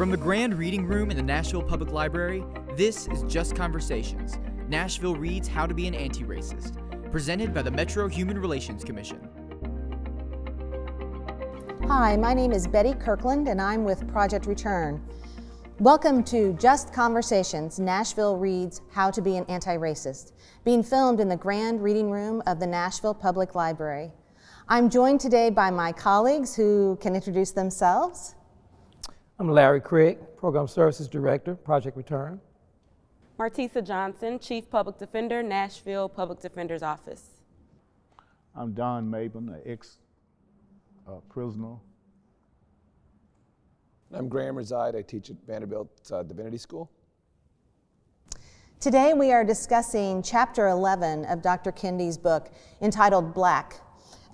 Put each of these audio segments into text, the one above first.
From the Grand Reading Room in the Nashville Public Library, this is Just Conversations Nashville Reads How to Be an Anti Racist, presented by the Metro Human Relations Commission. Hi, my name is Bettie Kirkland, and I'm with Project Return. Welcome to Just Conversations Nashville Reads How to Be an Anti Racist, being filmed in the Grand Reading Room of the Nashville Public Library. I'm joined today by my colleagues who can introduce themselves. I'm Larry Craig, Program Services Director, Project Return. Martesha Johnson, Chief Public Defender, Nashville Public Defender's Office. I'm Don Mabon, an ex uh, prisoner. I'm Graham Reside. I teach at Vanderbilt uh, Divinity School. Today we are discussing Chapter 11 of Dr. Kendi's book entitled Black.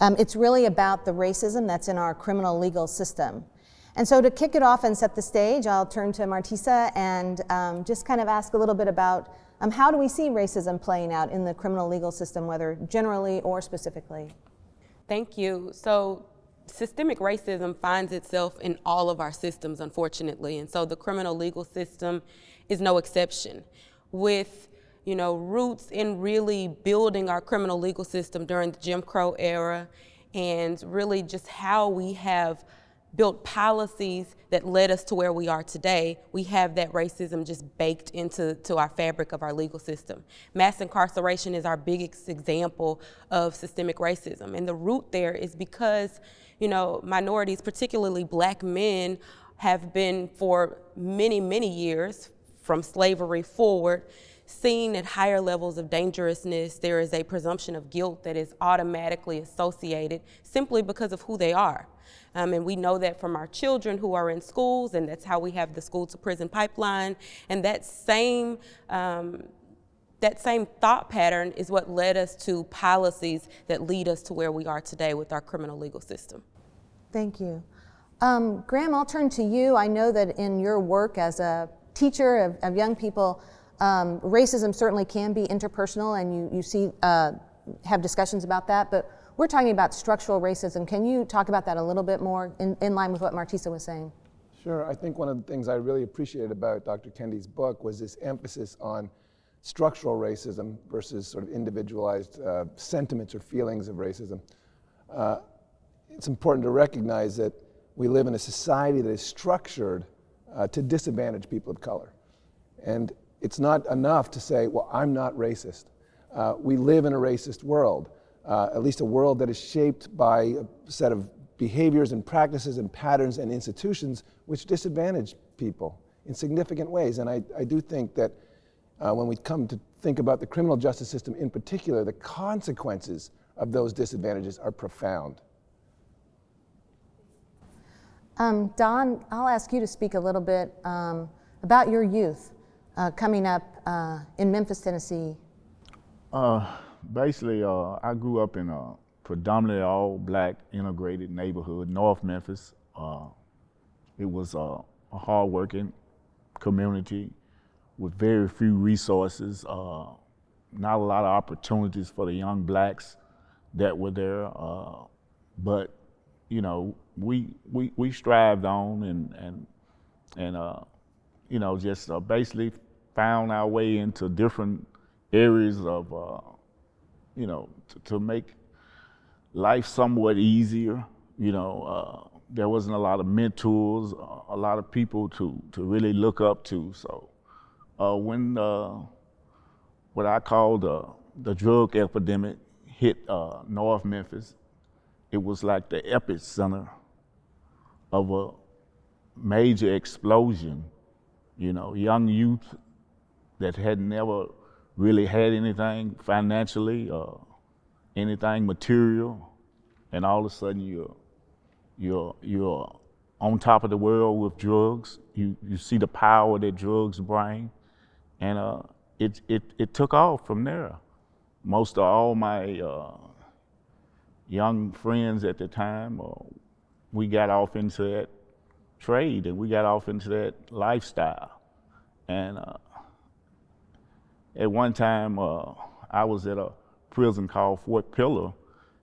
Um, it's really about the racism that's in our criminal legal system. And so to kick it off and set the stage, I'll turn to Martesha and um, just kind of ask a little bit about um, how do we see racism playing out in the criminal legal system, whether generally or specifically? Thank you. So systemic racism finds itself in all of our systems, unfortunately, and so the criminal legal system is no exception. With you know, roots in really building our criminal legal system during the Jim Crow era and really just how we have built policies that led us to where we are today, we have that racism just baked into to our fabric of our legal system. Mass incarceration is our biggest example of systemic racism. And the root there is because, you know, minorities, particularly black men, have been for many, many years, from slavery forward, seen at higher levels of dangerousness. There is a presumption of guilt that is automatically associated simply because of who they are. Um, and we know that from our children who are in schools, and that's how we have the school to prison pipeline. And that same um, that same thought pattern is what led us to policies that lead us to where we are today with our criminal legal system. Thank you. Um, Graham, I'll turn to you. I know that in your work as a teacher of, of young people, um, racism certainly can be interpersonal, and you, you see uh, have discussions about that. But we're talking about structural racism. Can you talk about that a little bit more in, in line with what Martesha was saying? Sure. I think one of the things I really appreciated about Dr. Kendi's book was this emphasis on structural racism versus sort of individualized uh, sentiments or feelings of racism. Uh, it's important to recognize that we live in a society that is structured uh, to disadvantage people of color. And it's not enough to say, well, I'm not racist. Uh, we live in a racist world uh, at least a world that is shaped by a set of behaviors and practices and patterns and institutions which disadvantage people in significant ways. And I, I do think that uh, when we come to think about the criminal justice system in particular, the consequences of those disadvantages are profound. Um, Don, I'll ask you to speak a little bit um, about your youth uh, coming up uh, in Memphis, Tennessee. Uh, basically, uh, I grew up in a predominantly all black integrated neighborhood, North Memphis. Uh, it was uh, a hardworking community with very few resources, uh, not a lot of opportunities for the young blacks that were there. But, you know, we, we, we strived on and, and, and you know, just basically found our way into different areas of you know, to, to make life somewhat easier. You know, uh, there wasn't a lot of mentors, uh, a lot of people to, to really look up to. So uh, when uh, what I call the, the drug epidemic hit uh, North Memphis, it was like the epicenter of a major explosion. You know, young youth that had never really had anything financially or anything material, and all of a sudden you're you're you're on top of the world with drugs. You you see the power that drugs bring, and uh, it it it took off from there. Most of all my uh, young friends at the time, uh, we got off into that trade and we got off into that lifestyle, and uh, at one time, uh, I was at a prison called Fort Pillow,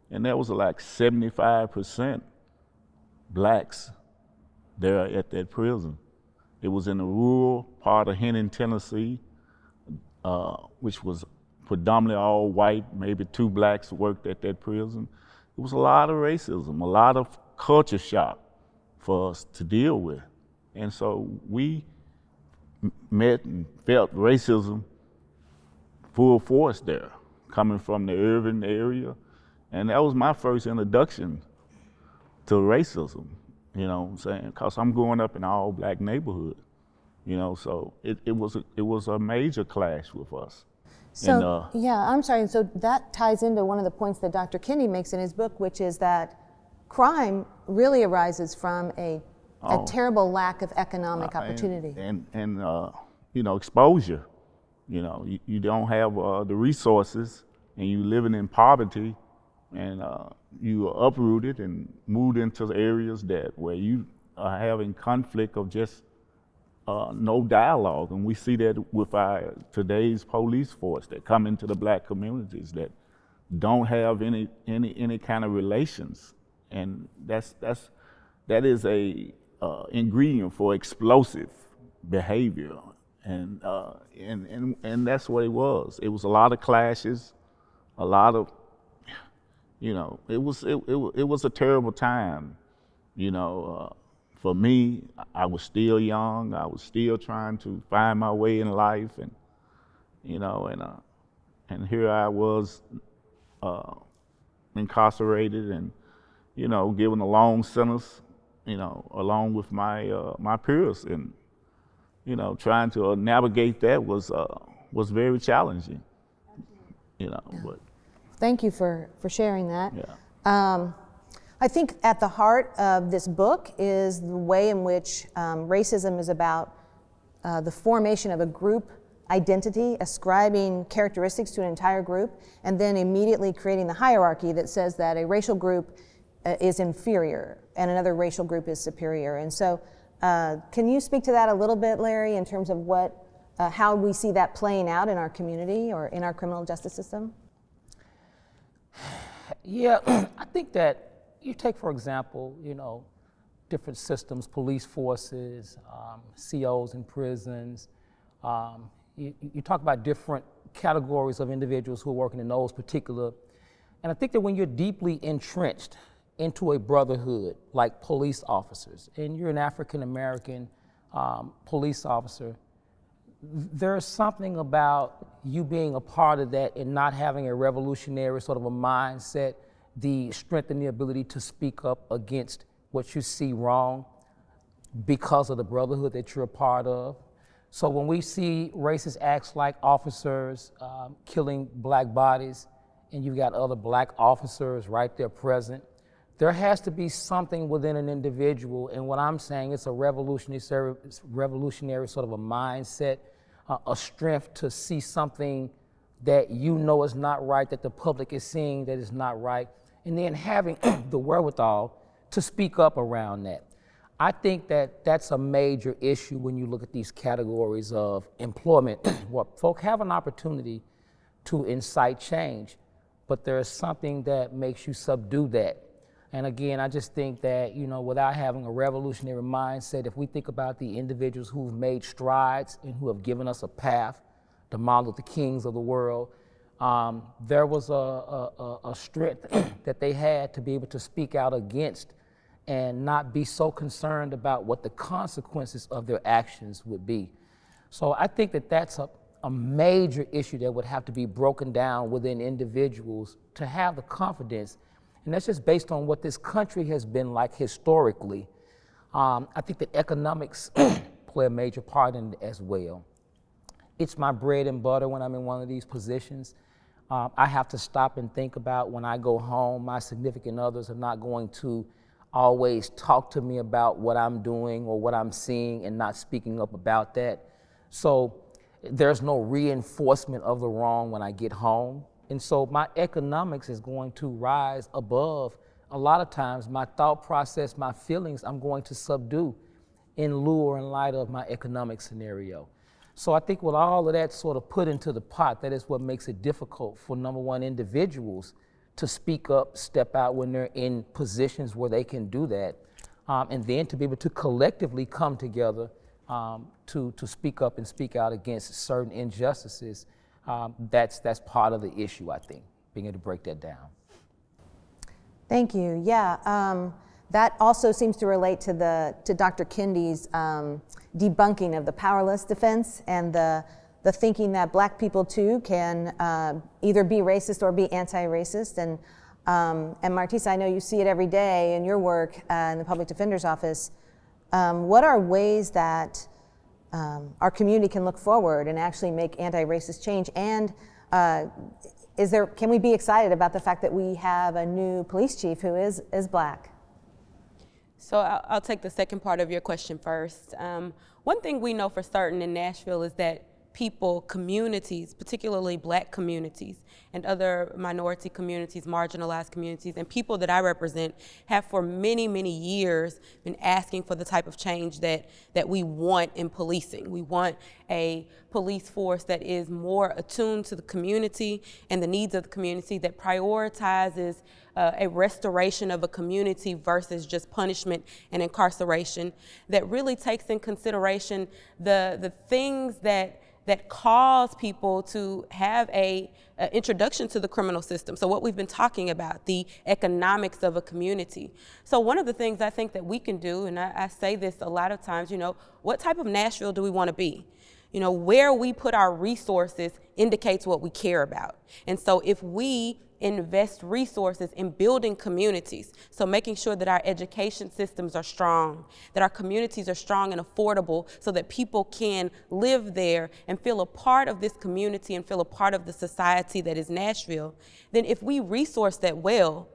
and there was like 75% blacks there at that prison. It was in the rural part of Henning, Tennessee, uh, which was predominantly all white. Maybe two blacks worked at that prison. It was a lot of racism, a lot of culture shock for us to deal with. And so we met and felt racism full force there, coming from the urban area. And that was my first introduction to racism, you know what I'm saying? Because I'm growing up in an all black neighborhood, you know, so it, it, was, a, it was a major clash with us. So, And, uh, yeah, I'm sorry. And So that ties into one of the points that Dr. Kendi makes in his book, which is that crime really arises from a, a Oh. terrible lack of economic Uh, and- opportunity. And, and, uh, you know, exposure. You know, you, you don't have uh, the resources and you're living in poverty and uh, you are uprooted and moved into areas that where you are having conflict of just uh, no dialogue. And we see that with our today's police force that come into the black communities that don't have any any any kind of relations, and that's that's that is a uh, ingredient for explosive behavior, and uh, and and and that's what it was. It was a lot of clashes, a lot of you know, it was it it, it was a terrible time, you know. Uh, for me, I was still young. I was still trying to find my way in life, and you know, and uh, and here I was, uh, incarcerated, and you know, given a long sentence, you know, along with my uh, my peers, and you know, trying to navigate that was uh, was very challenging, you know. But Thank you for, for sharing that. yeah. Um, I think at the heart of this book is the way in which um, racism is about uh, the formation of a group identity, ascribing characteristics to an entire group, and then immediately creating the hierarchy that says that a racial group uh, is inferior and another racial group is superior. And so, uh, can you speak to that a little bit, Larry, in terms of what, uh, how we see that playing out in our community or in our criminal justice system? Yeah, I think that you take, for example, you know, different systems, police forces, um, COs in prisons. Um, you, you talk about different categories of individuals who are working in those particular. And I think that when you're deeply entrenched into a brotherhood like police officers, and you're an African American um, police officer, there's something about you being a part of that and not having a revolutionary sort of a mindset, the strength and the ability to speak up against what you see wrong because of the brotherhood that you're a part of. So when we see racist acts like officers um, killing black bodies, and you've got other black officers right there present, there has to be something within an individual, and what I'm saying it's a revolutionary, revolutionary sort of a mindset, uh, a strength to see something that you know is not right, that the public is seeing that is not right, and then having the wherewithal to speak up around that. I think that that's a major issue when you look at these categories of employment, where folk have an opportunity to incite change, but there is something that makes you subdue that. And again, I just think that, you know, without having a revolutionary mindset, if we think about the individuals who've made strides and who have given us a path, the Martin the Kings of the world, um, there was a, a, a- a strength that they had to be able to speak out against and not be so concerned about what the consequences of their actions would be. So I think that that's a, a major issue that would have to be broken down within individuals to have the confidence. And that's just based on what this country has been like historically. Um, I think that economics play a major part in it as well it's my bread and butter when I'm in one of these positions. Um, I have to stop and think about when I go home, my significant others are not going to always talk to me about what I'm doing or what I'm seeing and not speaking up about that. So there's no reinforcement of the wrong when I get home. And so my economics is going to rise above. A lot of times, my thought process, my feelings, I'm going to subdue in lieu or in light of my economic scenario. So I think with all of that sort of put into the pot, that is what makes it difficult for number one individuals to speak up, step out when they're in positions where they can do that, um, and then to be able to collectively come together um, to, to speak up and speak out against certain injustices, um, that's, that's part of the issue, I think, being able to break that down. Thank you. Yeah, um, that also seems to relate to the to Dr. Kendi's um, debunking of the powerless defense and the the thinking that black people too can uh, either be racist or be anti-racist. And um, and Martesha, I know you see it every day in your work uh, in the public defender's office. Um, what are ways that um, our community can look forward and actually make anti-racist change? And uh, is there, can we be excited about the fact that we have a new police chief who is, is black? So I'll, I'll take the second part of your question first. Um, one thing we know for certain in Nashville is that people, communities, particularly black communities and other minority communities, marginalized communities, and people that I represent have for many, many years been asking for the type of change that, that we want in policing. We want a police force that is more attuned to the community and the needs of the community, that prioritizes uh, a restoration of a community versus just punishment and incarceration, that really takes in consideration the, the things that that cause people to have a, a, introduction to the criminal system. So what we've been talking about, the economics of a community. So one of the things I think that we can do, and I, I say this a lot of times, you know, what type of Nashville do we want to be? You know, where we put our resources indicates what we care about. And so if we invest resources in building communities. So making sure that our education systems are strong, that our communities are strong and affordable so that people can live there and feel a part of this community and feel a part of the society that is Nashville. Then if we resource that well,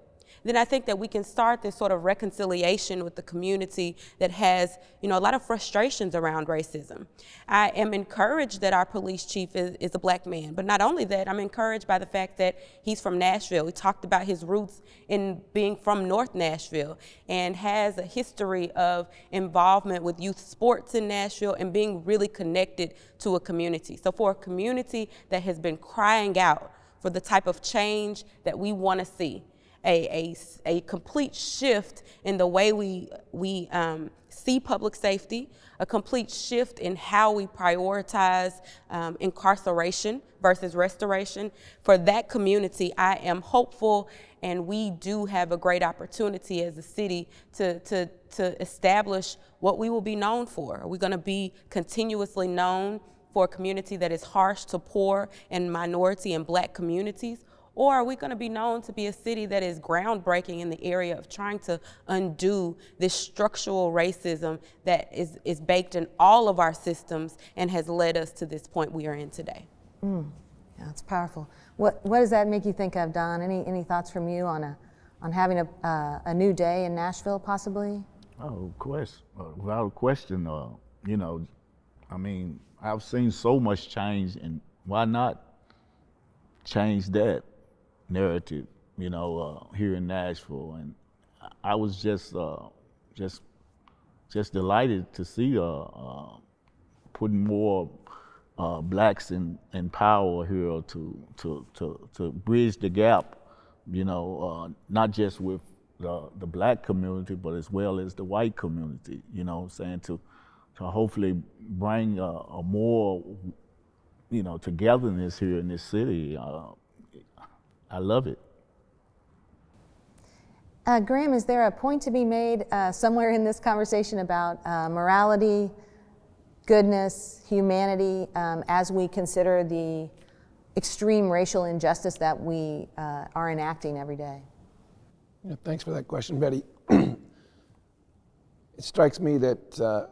then I think that we can start this sort of reconciliation with the community that has, you know, a lot of frustrations around racism. I am encouraged that our police chief is, is a black man, but not only that, I'm encouraged by the fact that he's from Nashville. He talked about his roots in being from North Nashville and has a history of involvement with youth sports in Nashville and being really connected to a community. So for a community that has been crying out for the type of change that we want to see, a, a, a complete shift in the way we, we um, see public safety, a complete shift in how we prioritize um, incarceration versus restoration. For that community, I am hopeful, and we do have a great opportunity as a city to, to, to establish what we will be known for. Are we going to be continuously known for a community that is harsh to poor and minority and black communities? Or are we going to be known to be a city that is groundbreaking in the area of trying to undo this structural racism that is, is baked in all of our systems and has led us to this point we are in today? Mm. Yeah, it's powerful. What, what does that make you think of, Don? Any, any thoughts from you on, a, on having a, uh, a new day in Nashville, possibly? Oh, of course. Uh, without question, uh, you know, I mean, I've seen so much change, and why not change that? Narrative, you know, uh, here in Nashville, and I was just uh, just just delighted to see uh, uh putting more uh, blacks in, in power here to to to to bridge the gap, you know, uh, not just with the the black community, but as well as the white community, you know, saying to to hopefully bring a, a more you know togetherness here in this city. I love it. Uh, Graham, is there a point to be made uh, somewhere in this conversation about uh, morality, goodness, humanity, um, as we consider the extreme racial injustice that we uh, are enacting every day? Yeah, thanks for that question, Bettie. it strikes me that uh,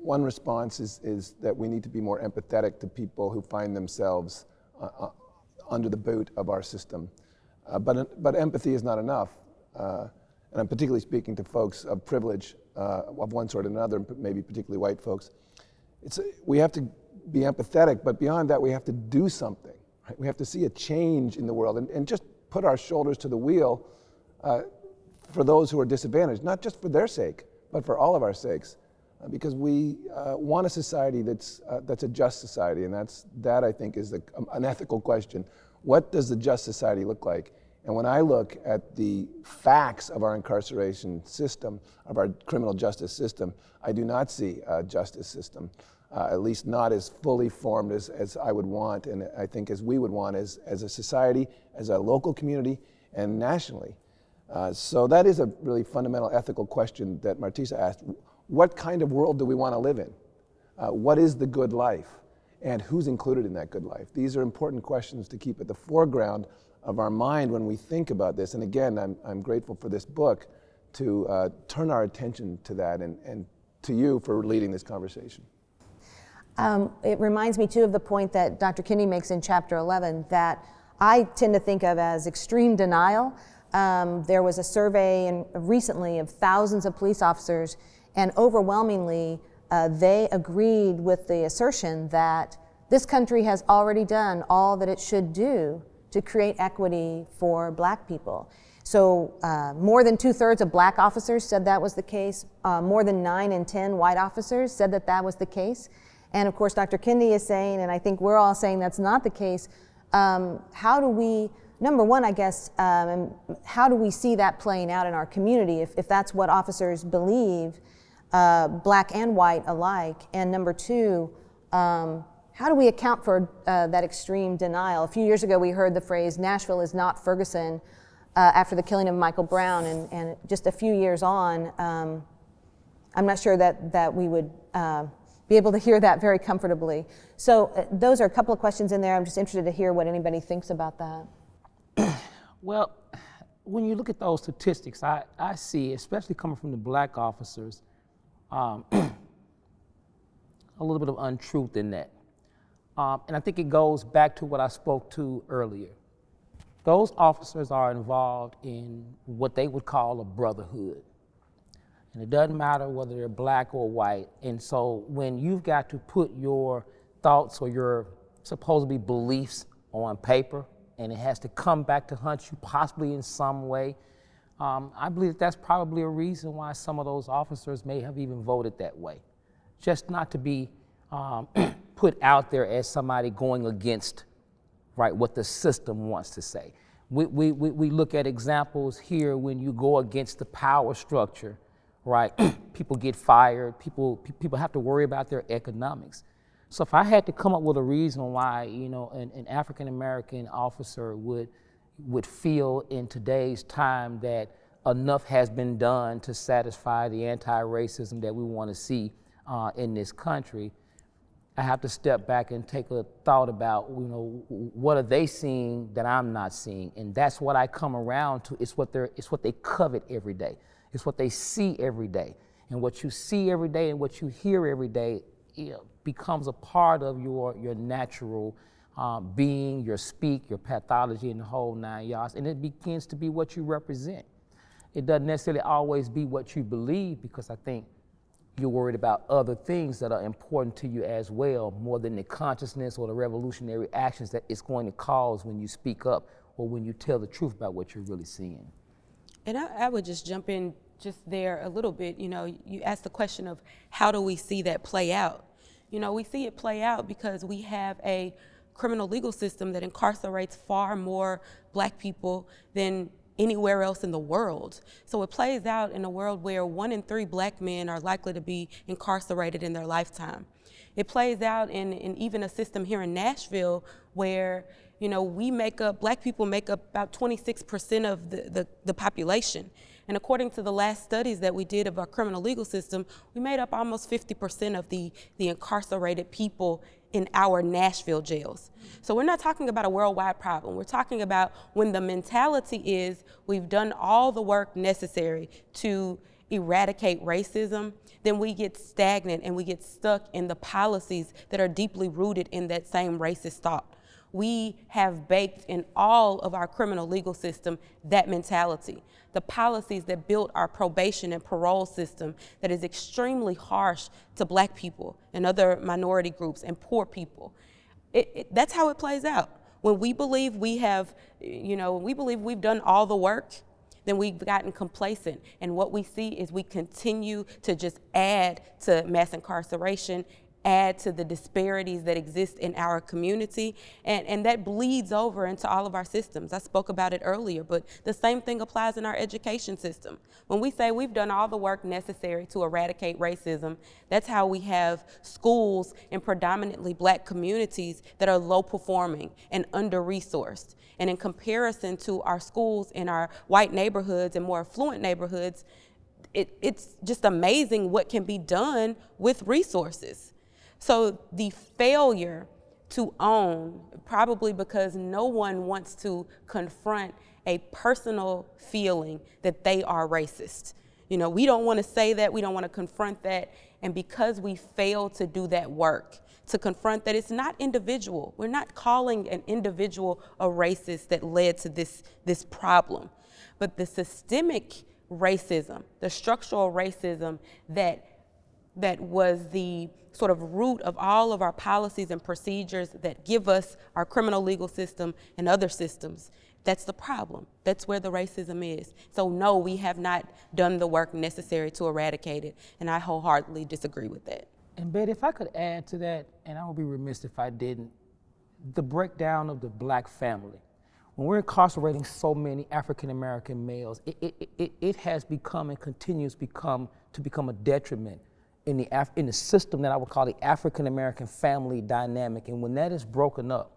one response is, is that we need to be more empathetic to people who find themselves uh, under the boot of our system. Uh, but, but empathy is not enough. Uh, and I'm particularly speaking to folks of privilege uh, of one sort or another, maybe particularly white folks. It's, we have to be empathetic, but beyond that, we have to do something. Right? We have to see a change in the world and, and just put our shoulders to the wheel uh, for those who are disadvantaged, not just for their sake, but for all of our sakes. Uh, because we uh, want a society that's, uh, that's a just society, and that's, that I think is the, um, an ethical question. What does the just society look like? And when I look at the facts of our incarceration system, of our criminal justice system, I do not see a justice system, uh, at least not as fully formed as, as I would want, and I think as we would want as, as a society, as a local community, and nationally. Uh, so that is a really fundamental ethical question that Martesha asked. What kind of world do we want to live in? Uh, what is the good life? And who's included in that good life? These are important questions to keep at the foreground of our mind when we think about this. And again, I'm, I'm grateful for this book to uh, turn our attention to that and, and to you for leading this conversation. Um, it reminds me too of the point that Dr. Kendi makes in chapter 11 that I tend to think of as extreme denial. Um, there was a survey in, recently of thousands of police officers, and overwhelmingly, uh, they agreed with the assertion that this country has already done all that it should do to create equity for black people. So, uh, more than two thirds of black officers said that was the case. Uh, more than nine in 10 white officers said that that was the case. And of course, Dr. Kendi is saying, and I think we're all saying that's not the case. Um, how do we, number one, I guess, um, how do we see that playing out in our community if, if that's what officers believe, uh, black and white alike? And number two, um, how do we account for uh, that extreme denial? A few years ago, we heard the phrase, Nashville is not Ferguson, uh, after the killing of Michael Brown. And, and just a few years on, um, I'm not sure that, that we would uh, be able to hear that very comfortably. So, uh, those are a couple of questions in there. I'm just interested to hear what anybody thinks about that. well, when you look at those statistics, I, I see, especially coming from the black officers, um, a little bit of untruth in that. Um, and I think it goes back to what I spoke to earlier. Those officers are involved in what they would call a brotherhood. And it doesn't matter whether they're black or white. And so when you've got to put your thoughts or your supposedly beliefs on paper, and it has to come back to hunt you possibly in some way, um, I believe that that's probably a reason why some of those officers may have even voted that way. Just not to be um, put out there as somebody going against right what the system wants to say. We, we, we look at examples here when you go against the power structure, right? people get fired, people, people have to worry about their economics. So if I had to come up with a reason why, you know, an, an African American officer would, would feel in today's time that enough has been done to satisfy the anti-racism that we want to see uh, in this country, I have to step back and take a thought about, you know, what are they seeing that I'm not seeing, and that's what I come around to. It's what they're, it's what they covet every day. It's what they see every day, and what you see every day and what you hear every day you know, becomes a part of your your natural uh, being, your speak, your pathology, and the whole nine yards, and it begins to be what you represent. It doesn't necessarily always be what you believe, because I think you're worried about other things that are important to you as well, more than the consciousness or the revolutionary actions that it's going to cause when you speak up or when you tell the truth about what you're really seeing. And I, I would just jump in just there a little bit. You know, you asked the question of how do we see that play out? You know, we see it play out because we have a criminal legal system that incarcerates far more black people than anywhere else in the world. So it plays out in a world where one in three black men are likely to be incarcerated in their lifetime. It plays out in, in even a system here in Nashville where you know, we make up, black people make up about 26% of the, the, the, population. And according to the last studies that we did of our criminal legal system, we made up almost 50% of the, the incarcerated people in our Nashville jails. So we're not talking about a worldwide problem. We're talking about when the mentality is we've done all the work necessary to eradicate racism, then we get stagnant and we get stuck in the policies that are deeply rooted in that same racist thought we have baked in all of our criminal legal system that mentality. The policies that built our probation and parole system that is extremely harsh to black people and other minority groups and poor people. It, it, that's how it plays out. When we believe we have, you know, we believe we've done all the work, then we've gotten complacent. And what we see is we continue to just add to mass incarceration add to the disparities that exist in our community, and, and that bleeds over into all of our systems. I spoke about it earlier, but the same thing applies in our education system. When we say we've done all the work necessary to eradicate racism, that's how we have schools in predominantly black communities that are low performing and under resourced. And in comparison to our schools in our white neighborhoods and more affluent neighborhoods, it, it's just amazing what can be done with resources. So the failure to own, probably because no one wants to confront a personal feeling that they are racist. You know, we don't want to say that, we don't want to confront that. And because we fail to do that work, to confront that it's not individual. We're not calling an individual a racist that led to this, this problem. But the systemic racism, the structural racism that that was the sort of root of all of our policies and procedures that give us our criminal legal system and other systems. That's the problem. That's where the racism is. So, no, we have not done the work necessary to eradicate it, and I wholeheartedly disagree with that. And Bettie, if I could add to that, and I would be remiss if I didn't, the breakdown of the black family. When we're incarcerating so many African American males, it, it, it, it has become and continues become to become a detriment in the, Af- in the system that I would call the African American family dynamic. And when that is broken up,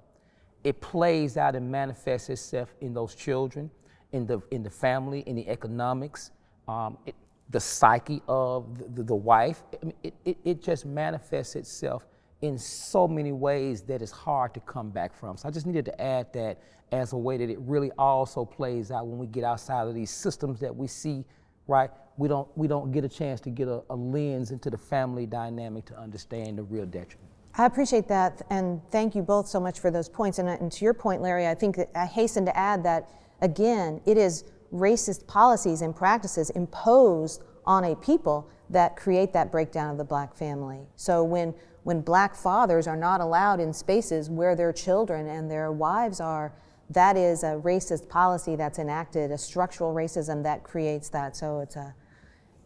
it plays out and manifests itself in those children, in the, in the family, in the economics, um, it, the psyche of the, the, wife. I mean, it, it, it just manifests itself in so many ways that it's hard to come back from. So I just needed to add that as a way that it really also plays out when we get outside of these systems that we see, right? We don't, we don't get a chance to get a, a lens into the family dynamic to understand the real detriment. I appreciate that, and thank you both so much for those points. And, uh, and, to your point, Larry, I think I hasten to add that, again, it is racist policies and practices imposed on a people that create that breakdown of the black family. So when, when black fathers are not allowed in spaces where their children and their wives are, that is a racist policy that's enacted, a structural racism that creates that. So it's a,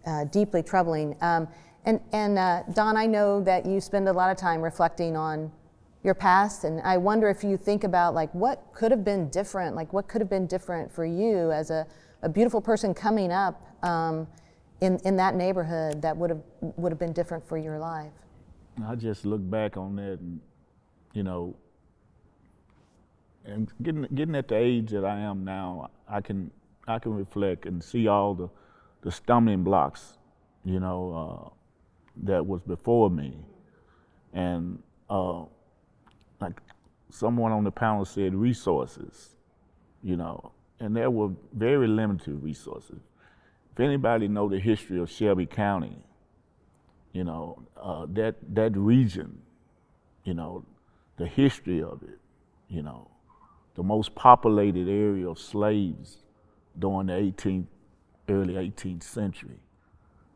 uh, deeply troubling. Um, and and uh, Don, I know that you spend a lot of time reflecting on your past, and I wonder if you think about like what could have been different, like what could have been different for you as a, a beautiful person coming up um, in in that neighborhood that would have would have been different for your life. I just look back on that, and you know, and getting getting at the age that I am now, I can I can reflect and see all the the stumbling blocks, you know, uh, that was before me. And uh, like someone on the panel said, resources, you know, and there were very limited resources. If anybody know the history of Shelby County, you know, uh, that, that region, you know, the history of it, you know, the most populated area of slaves during the 18th early 18th century.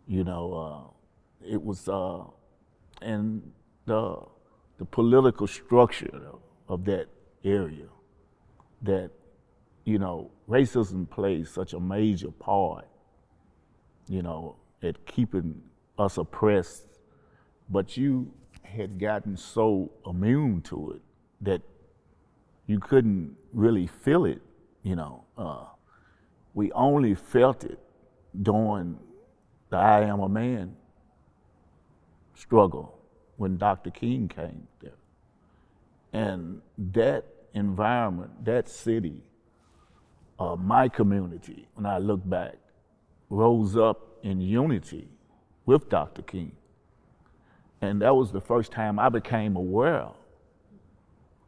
You know, uh, it was, uh, and the, the political structure of, that area that, you know, racism plays such a major part, you know, at keeping us oppressed. But you had gotten so immune to it that you couldn't really feel it, you know. Uh, we only felt it during the I Am a Man struggle when Dr. King came there. And that environment, that city, uh, my community, when I look back, rose up in unity with Dr. King. And that was the first time I became aware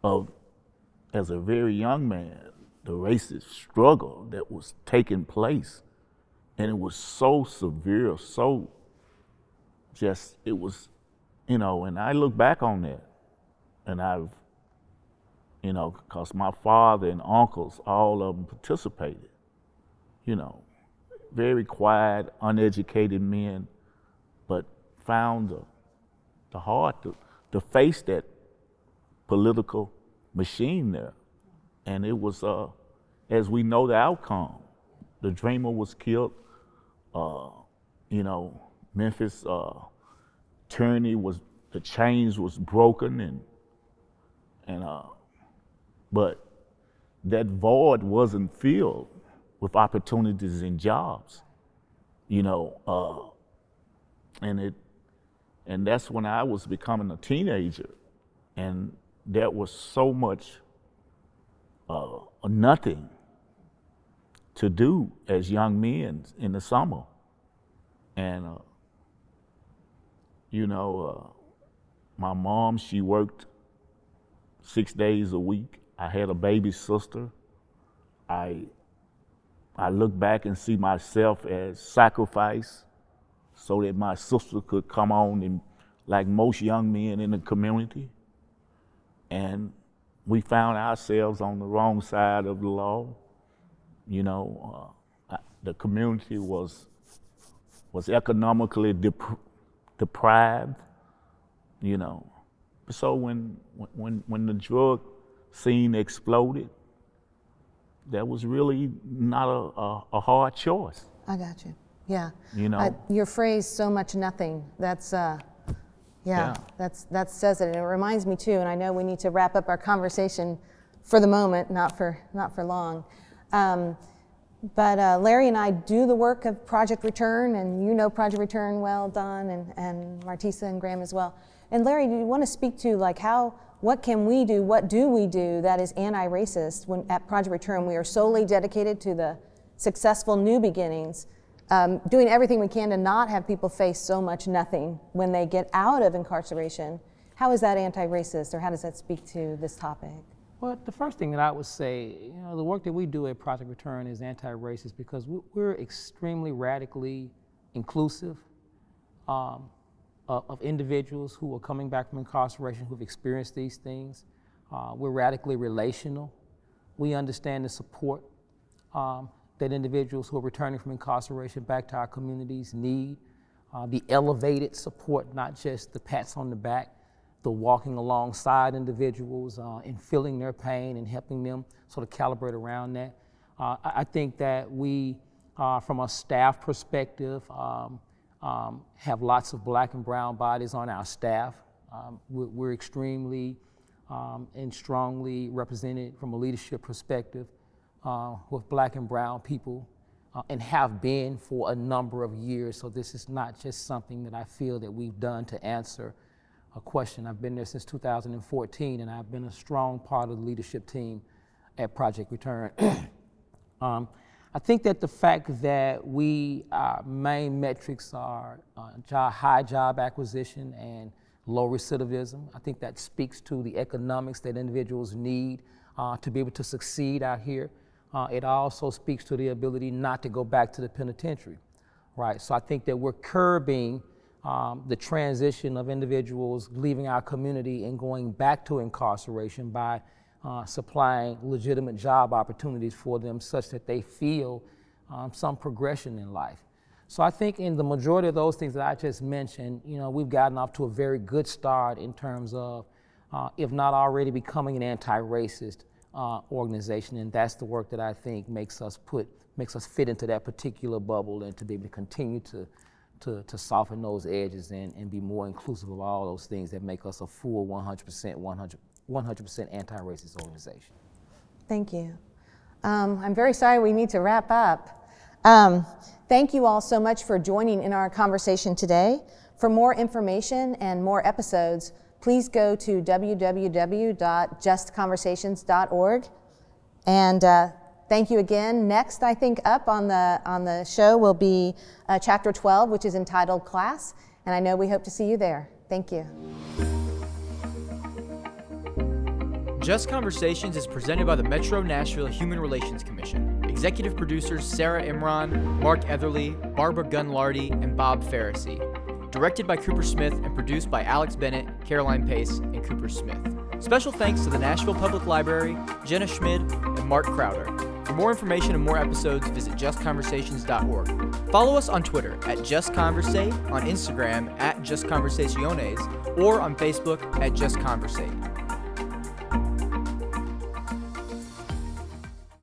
of, as a very young man, the racist struggle that was taking place. And it was so severe, so just, it was, you know, and I look back on that. And I've, you know, because my father and uncles, all of them participated, you know, very quiet, uneducated men, but found the, the heart to, to face that political machine there and it was, uh, as we know, the outcome. The dreamer was killed. Uh, you know, Memphis uh, Turney was the chains was broken and and uh, but that void wasn't filled with opportunities and jobs, you know, uh, and it and that's when I was becoming a teenager, and there was so much uh, nothing to do as young men in the summer, and uh, you know, uh, my mom she worked six days a week. I had a baby sister. I I look back and see myself as sacrifice so that my sister could come on and like most young men in the community. And we found ourselves on the wrong side of the law. You know, uh, the community was was economically dep- deprived. You know, so when when when the drug scene exploded, that was really not a, a, a hard choice. I got you. Yeah. You know, I, your phrase "so much nothing." That's uh, yeah, Yeah. That's that says it, and it reminds me too. And I know we need to wrap up our conversation for the moment, not for not for long. Um, but uh, Larry and I do the work of Project Return, and you know Project Return well, Don and, and Martesha and Graham as well. And Larry, do you want to speak to like how, what can we do, what do we do that is anti-racist when at Project Return we are solely dedicated to the successful new beginnings, um, doing everything we can to not have people face so much nothing when they get out of incarceration. How is that anti-racist, or how does that speak to this topic? Well, the first thing that I would say, you know, the work that we do at Project Return is anti-racist because we- we're extremely radically inclusive um, of, of individuals who are coming back from incarceration who've experienced these things. Uh, we're radically relational. We understand the support um, that individuals who are returning from incarceration back to our communities need. Uh, the elevated support, not just the pats on the back, the walking alongside individuals uh, and feeling their pain and helping them sort of calibrate around that. Uh, I, think that we, uh, from a staff perspective, um, um, have lots of black and brown bodies on our staff. Um, we're, we're extremely um, and strongly represented from a leadership perspective uh, with black and brown people uh, and have been for a number of years. So this is not just something that I feel that we've done to answer a question. I've been there since 2014 and I've been a strong part of the leadership team at Project Return. um, I think that the fact that we, our main metrics are uh, job, high job acquisition and low recidivism, I think that speaks to the economics that individuals need uh, to be able to succeed out here. Uh, it also speaks to the ability not to go back to the penitentiary, right? So I think that we're curbing um, the transition of individuals leaving our community and going back to incarceration by uh, supplying legitimate job opportunities for them such that they feel um, some progression in life. So I think in the majority of those things that I just mentioned, you know, we've gotten off to a very good start in terms of, uh, if not already becoming an anti-racist uh, organization, and that's the work that I think makes us put makes us fit into that particular bubble and to be able to continue to to, to soften those edges and, and be more inclusive of all those things that make us a full 100%, 100, 100% anti-racist organization. Thank you. Um, I'm very sorry we need to wrap up. Um, thank you all so much for joining in our conversation today. For more information and more episodes, please go to www.justconversations.org. And uh, thank you again. Next, I think up on the on the show will be uh, chapter 12, which is entitled "Class," and I know we hope to see you there. Thank you. Just Conversations is presented by the Metro Nashville Human Relations Commission. Executive producers Sarah Imran, Mark Etherly, Barbara Gunlardy, and Bob Farrisee. Directed by Cooper Smith and produced by Alex Bennett, Caroline Pace, and Cooper Smith. Special thanks to the Nashville Public Library, Jenna Schmid, and Mark Crowder. For more information and more episodes, visit justconversations.org. Follow us on Twitter at JustConversate, on Instagram at JustConversaciones, or on Facebook at JustConversate.